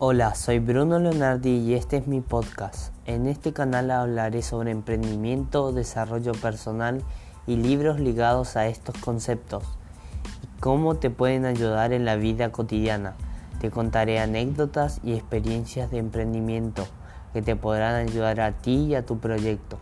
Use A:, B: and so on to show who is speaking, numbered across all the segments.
A: Hola, soy Bruno Leonardi y este es mi podcast. En este canal hablaré sobre emprendimiento, desarrollo personal y libros ligados a estos conceptos y cómo te pueden ayudar en la vida cotidiana. Te contaré anécdotas y experiencias de emprendimiento que te podrán ayudar a ti y a tu proyecto.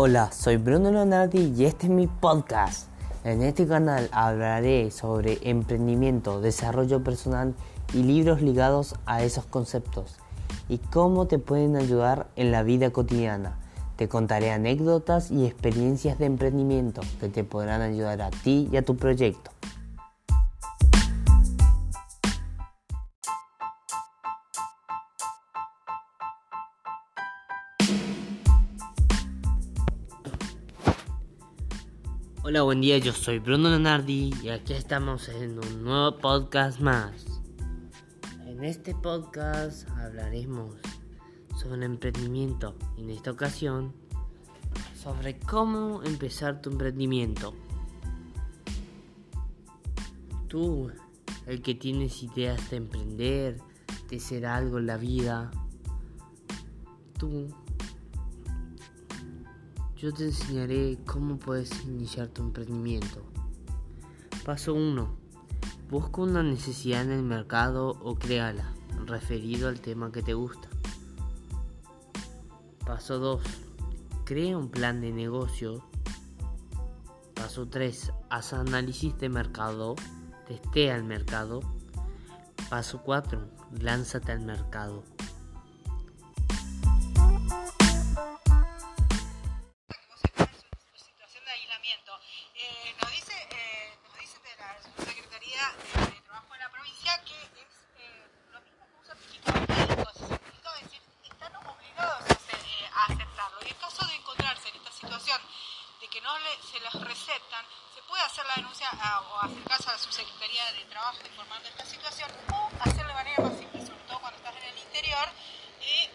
A: Hola, soy Bruno Leonardi y este es mi podcast. En este canal hablaré sobre emprendimiento, desarrollo personal y libros ligados a esos conceptos y cómo te pueden ayudar en la vida cotidiana. Te contaré anécdotas y experiencias de emprendimiento que te podrán ayudar a ti y a tu proyecto. Hola, buen día, yo soy Bruno Leonardi y aquí estamos en un nuevo podcast más. En este podcast hablaremos sobre emprendimiento y en esta ocasión sobre cómo empezar tu emprendimiento. Tú, el que tienes ideas de emprender, de hacer algo en la vida, tú yo te enseñaré cómo puedes iniciar tu emprendimiento. Paso 1. Busca una necesidad en el mercado o créala, referido al tema que te gusta. Paso 2. Crea un plan de negocio. Paso 3. Haz análisis de mercado. Testea el mercado. Paso 4. Lánzate al mercado.
B: Se les receptan, se puede hacer la denuncia o acercarse a la subsecretaría de Trabajo informando esta situación o hacerlo de manera más simple, sobre todo cuando estás en el interior, eh,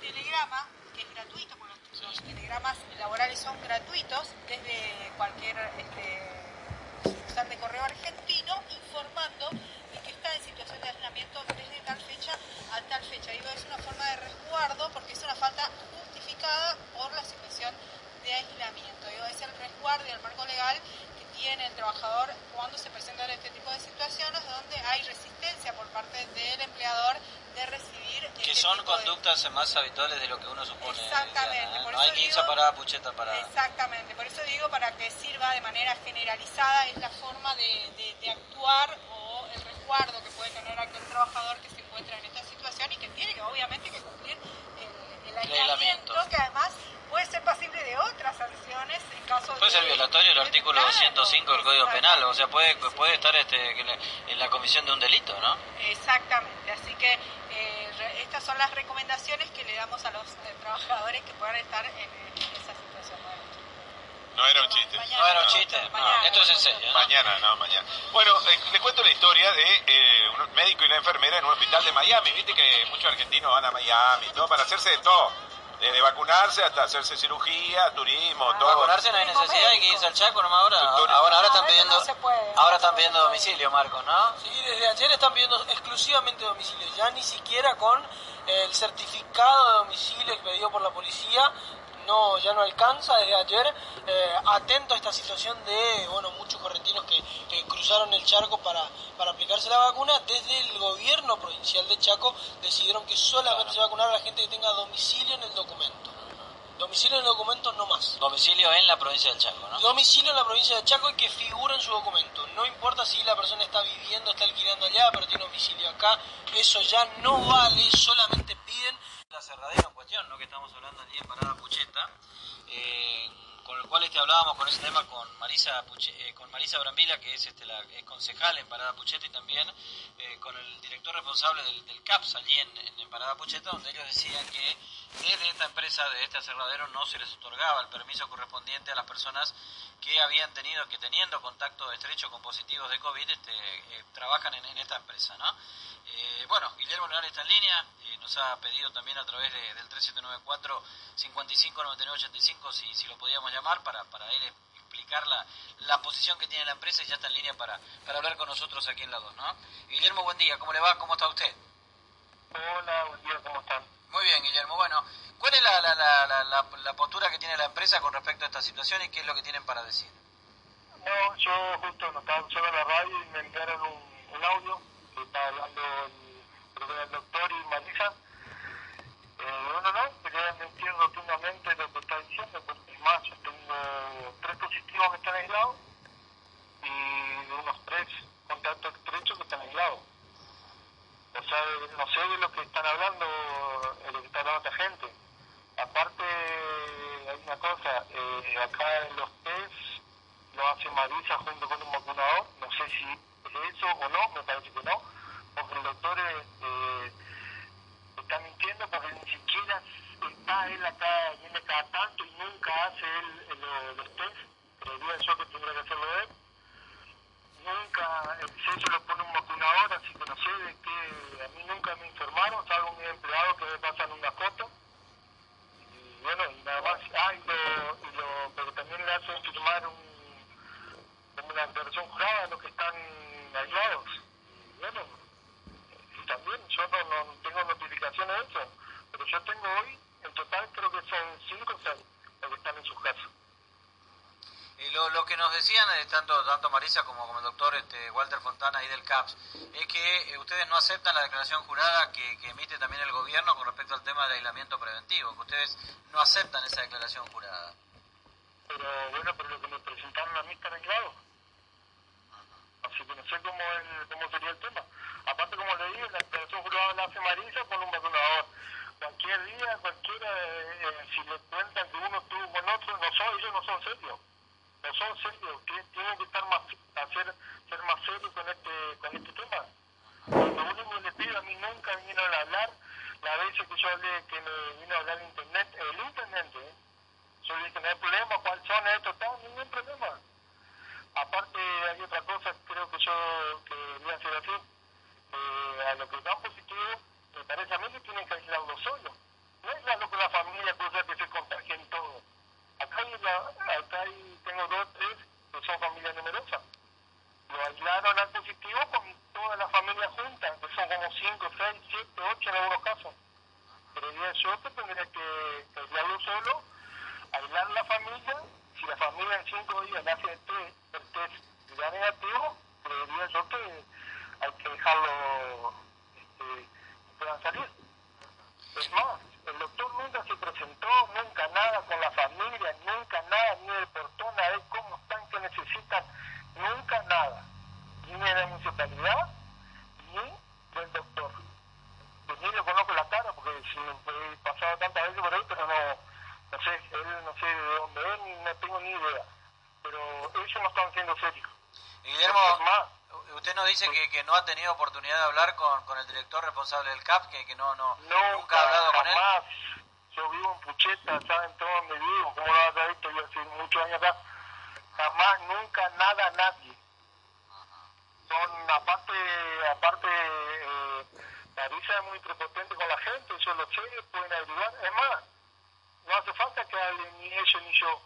B: telegrama, que es gratuito, porque los, telegramas laborales son gratuitos desde cualquier este, de correo argentino, informando de que está en situación de aislamiento desde tal fecha a tal fecha. Digo, es una forma de resguardo porque es una falta justificada por la situación de aislamiento. Digo, es el resguardo y el marco legal que tiene el trabajador cuando se presentan este tipo de situaciones donde hay resistencia por parte del empleador de recibir.
C: Que este son conductas más habituales de lo que uno supone.
B: Exactamente.
C: no hay que irse a pucheta para.
B: Exactamente. Por eso digo, para que sirva de manera generalizada, es la forma de, de actuar o el resguardo que puede tener aquel trabajador que se encuentra en esta situación y que tiene que obviamente que cumplir el, el aislamiento, que además puede ser pasible de otras sanciones en caso
C: puede ser violatorio el artículo 205 del Código Penal, o sea, puede, puede estar este, en la comisión de un delito, ¿no?
B: Exactamente, así que eh, estas son las recomendaciones que le damos a los eh, trabajadores que puedan estar en, esa situación.
D: No era un chiste.
C: no era un chiste. esto es en serio.
D: Mañana, no, mañana. Bueno, eh, les cuento la historia de un médico y una enfermera en un hospital de Miami. Viste que muchos argentinos van a Miami, todo para hacerse de todo desde vacunarse hasta hacerse cirugía, turismo,
C: ah,
D: todo.
C: Vacunarse no hay necesidad, hay que irse al Chaco nomás ahora. Ahora, ahora están pidiendo, ahora están pidiendo domicilio, Marcos, ¿no?
E: Sí, desde ayer están pidiendo exclusivamente domicilio, ya ni siquiera con el certificado de domicilio expedido por la policía no ya no alcanza desde ayer. Eh, atento a esta situación de bueno muchos correntinos que, cruzaron el charco para, para aplicarse la vacuna. Desde el gobierno provincial de Chaco decidieron que solamente se va a la gente que tenga domicilio en el documento. Domicilio en el documento no más.
C: Domicilio en la provincia de Chaco ¿no?
E: domicilio en la provincia de Chaco y que figure en su documento. No importa si la persona está viviendo está alquilando allá pero tiene domicilio acá eso ya no vale solamente piden
C: la cerradera en cuestión, ¿no? que estamos hablando allí en Parada Pucheta, eh, con el cual este, hablábamos con ese tema con Marisa, eh, con Marisa Brambila, que es, este, la, concejal en Parada Pucheta, y también eh, con el director responsable del, CAPS allí en, Parada Pucheta, donde ellos decían que desde esta empresa, de este aserradero, no se les otorgaba el permiso correspondiente a las personas que habían tenido, que teniendo contacto estrecho con positivos de COVID, este, trabajan en, esta empresa. ¿no? bueno, Guillermo Leonardo está en línea, nos ha pedido también a través de, del 3794 559985 si, si lo podíamos llamar para, para él explicar la, la posición que tiene la empresa y ya está en línea para, para hablar con nosotros aquí en la 2, ¿no? Guillermo, buen día, ¿cómo le va? ¿Cómo está usted?
F: Hola, buen día, ¿cómo están?
C: Muy bien, Guillermo. Bueno, ¿cuál es la, la, la, la, la postura que tiene la empresa con respecto a esta situación y qué es lo que tienen para decir?
F: No, yo justo no estaba escuchando la radio y me enviaron un, un audio que está hablando el, el doctor y Marisa. Eh, bueno, no, quería desmentir rotundamente lo que está diciendo, porque más, yo tengo tres positivos que están aislados y unos tres contactos estrechos que están aislados. O sea, no sé de lo que están hablando, de lo que está hablando esta gente. Aparte, hay una cosa, eh, acá en los test lo hace Marisa junto con un vacunador, no sé si es eso o no, me parece que no, porque el doctor eh, está mintiendo porque ni siquiera está él acá, viene cada tanto y nunca hace él los, los test, creería yo que tendría que hacerlo él. Nunca, el sello lo pone un vacunador, así que no sé de qué, a mí nunca me informaron, salvo mi empleado que me pasan una foto. Y bueno, y nada más, ah, y lo, y lo, pero también le hacen firmar un como una declaración jurada a los que están aislados. Y bueno, y también yo no, no tengo notificación de eso, pero yo tengo hoy, en total creo que son 5 o 6 los que están en sus casas.
C: Y lo, que nos decían eh, tanto tanto Marisa como, como el doctor este, Walter Fontana y del CAPS es que eh, ustedes no aceptan la declaración jurada que, emite también el gobierno con respecto al tema del aislamiento preventivo, que ustedes no aceptan esa declaración jurada.
F: Pero bueno, pero lo que me presentaron a mí están aislados. Así que no sé cómo, el, cómo sería el tema. Aparte, como le dije, la declaración jurada la hace Marisa con un vacunador. Cualquier día, cualquiera, eh, eh, si le cuentan que uno estuvo con otro, no son, ellos no son serios. Son serios. Tienen que estar más, hacer, ser más serios con este, con este tema. Lo único que les pido, a mí nunca vinieron a hablar, la vez que yo hablé, que me vino a hablar el intendente, ¿eh? yo le dije, no hay problema, ¿cuáles son estos? No, ningún problema. Aparte, hay otra cosa, creo que yo quería hacer así. Eh, a lo que dan positivo, me parece a mí que tienen que aislarlo solo. No aislarlo con la familia, cosa que se contagien todo. Acá, hay la, acá hay, tengo dos, tres que son familias numerosas. Lo aislaron al positivo con toda la familia junta, que son como 5, 6, 7, 8 en algunos casos. Pero yo que tendría que, que aislarlo solo, aislar la familia si la familia en cinco días le hace el test, el test y da negativo, yo que hay que dejarlo este, puedan salir. Es más, el doctor nunca se presentó, nunca nada con la familia, nunca nada, ni del portón a ver cómo están, qué necesitan, nunca nada. Ni de la municipalidad, ni del doctor. Pues ni le conozco la cara porque si he pasado tantas veces por ahí, pero no no sé, él no sé de dónde es, no tengo ni idea. Pero ellos no están siendo serios.
C: Guillermo, usted nos dice que, que, no ha tenido oportunidad de hablar con, con el director responsable del CAP, que, que no, no
F: nunca,
C: nunca ha hablado
F: jamás.
C: con él.
F: Yo vivo en Pucheta, ¿saben todo donde vivo? ¿Cómo lo has visto? Yo hace muchos años acá. Jamás, nunca, nada, nadie. Son, aparte, aparte, eh, Marisa es muy prepotente con la sé, pueden averiguar. Es más, no hace falta que hablen ni ellos ni yo.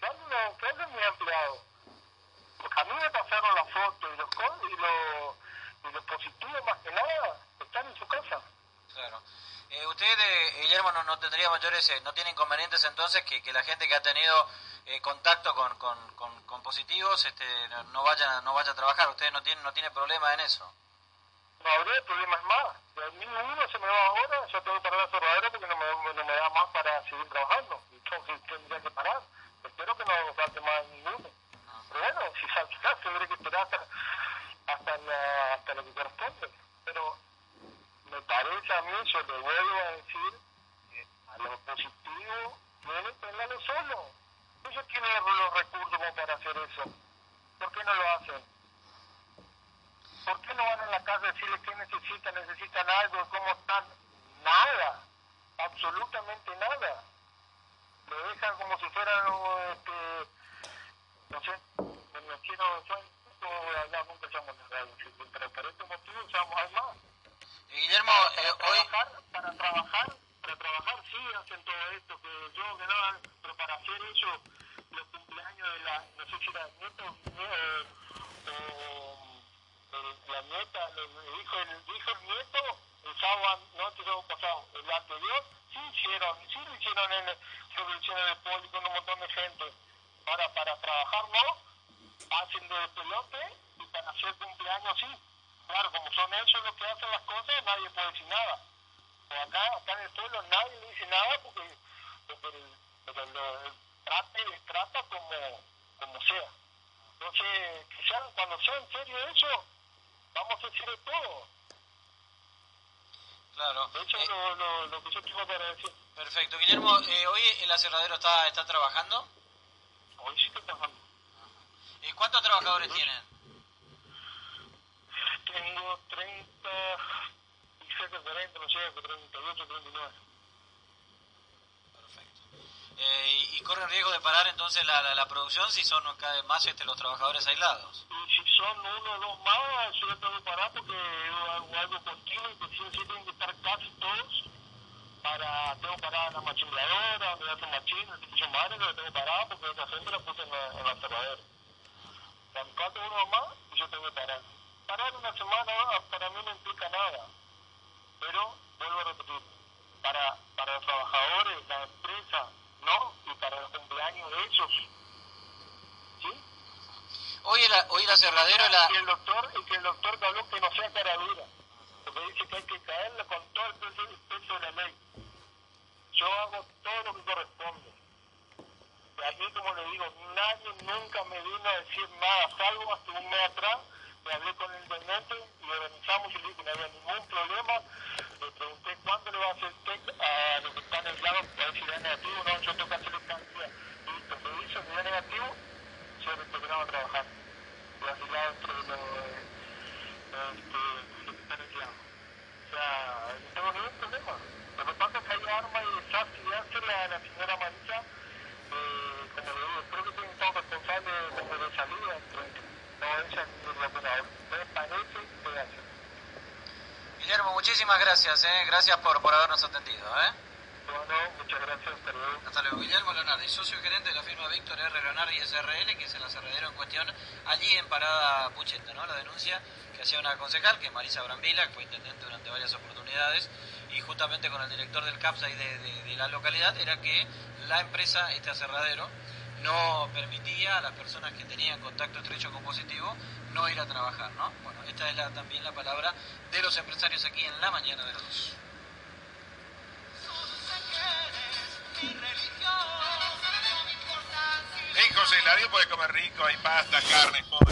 F: Que hablen, que hablen mis empleados. Porque a mí me pasaron las fotos y los, y los, y los positivos más que nada están en su casa.
C: Claro. Eh, usted, eh, Guillermo, no, no tendría mayores, eh, no tiene inconvenientes entonces que, que la gente que ha tenido eh, contacto con, con, con, con, positivos este, no, no, vaya, no vaya a trabajar. Usted no tiene, no tiene problema en eso.
F: No habrá problemas más. Si a mí uno se me va ahora, yo tengo que parar la cerradera porque no me, no me da más para seguir trabajando. Entonces tendría que parar. Espero que no falte más ninguno. Pero bueno, si salta, tendré que esperar hasta, hasta, la, hasta lo que corresponde. Pero me parece a mí, yo le vuelvo a decir, que a lo positivo, deben tenerlo solo. Ellos tienen los recursos para hacer eso. ¿Por qué no lo hacen? ¿Por qué no van a la casa a decirle qué necesitan? ¿Necesitan algo? ¿Cómo están? Nada, absolutamente nada. Lo dejan como si fueran, este, no sé, no quiero, hablar nunca usamos la radio, pero por este motivo usamos al más.
C: Guillermo,
F: para,
C: eh,
F: trabajar,
C: para trabajar,
F: para trabajar sí hacen todo esto, que yo que no, pero para hacer eso, los cumpleaños de la, no sé si era nieto, nieto el sábado, no el sábado pasado, el anterior, sí hicieron, sí lo hicieron en revoluciones de poli con un montón de gente. Para trabajar no, hacen de pelote y para hacer cumpleaños sí. Claro, como son ellos los que hacen las cosas, nadie puede decir nada. O acá, acá en el pueblo nadie le dice nada porque, porque el, porque el y les trata como, como sea. Entonces, quizás cuando sea en serio eso, vamos a decir de todo.
C: Claro.
F: De hecho,
C: Eh,
F: lo, lo, lo que yo tengo para decir,
C: perfecto. Guillermo, eh, hoy el aserradero está, está trabajando.
F: hoy sí estoy trabajando.
C: ¿Y cuántos trabajadores tienen?
F: Tengo 30, y cerca de 40, no sé, 38, 39.
C: Eh, y, y corren riesgo de parar entonces la, la, producción si son cada vez más este, los trabajadores aislados.
F: Si son uno o dos más, ya tengo que parar porque hago algo continuo o sí tienen que estar casi todos para, tengo parada la machimbladora, donde hacen machines, que son madres, que la tengo parada porque esa gente la puse en la, en la cerradera. Cuando falta uno más, yo tengo que parar. Parar una semana para mí no implica nada, pero vuelvo a repetir, para, para los trabajadores, la empresa, no, y para los cumpleaños de ellos, ¿sí?
C: Hoy el, hoy el aserradero la...
F: Y el doctor, y que el doctor que habló que no sea cara dura, porque dice que hay que caerle con todo el peso, el peso de la ley. Yo hago todo lo que corresponde. Y a mí, como le digo, nadie nunca me vino a decir nada, salvo hasta un mes atrás, me hablé con el intendente y organizamos y le dije que no había ningún problema. Le pregunté cuándo le va a hacer test a los que están aislados para ver si da negativo. No, yo tengo que hacerle cantidad. Listo, me dice que da negativo, se retornaba a trabajar. Y aislado entre los, este, que están aislados. O sea, no tengo ningún problema. Lo que pasa es que hay armas y desastre y hace la, la señora Marisa, eh, como le digo, creo que tiene estado responsable como de salida, no ella ni el operador. Me parece que hacer.
C: Guillermo, muchísimas gracias, eh. gracias por, por habernos atendido. ¿eh?
F: Muchas gracias, hasta luego.
C: Hasta luego. Guillermo Leonardi, socio gerente de la firma Víctor R. Leonardi SRL, que es el aserradero en cuestión, allí en Parada Pucheta, ¿no? La denuncia que hacía una concejal, que es Marisa Brambila, que fue intendente durante varias oportunidades, y justamente con el director del CAPS ahí de, de, la localidad, era que la empresa, este aserradero, no permitía a las personas que tenían contacto estrecho con positivo no ir a trabajar, ¿no? Bueno, esta es también la palabra de los empresarios aquí en la mañana de los.
D: José Hilario puede comer rico, hay pasta, carne, pollo.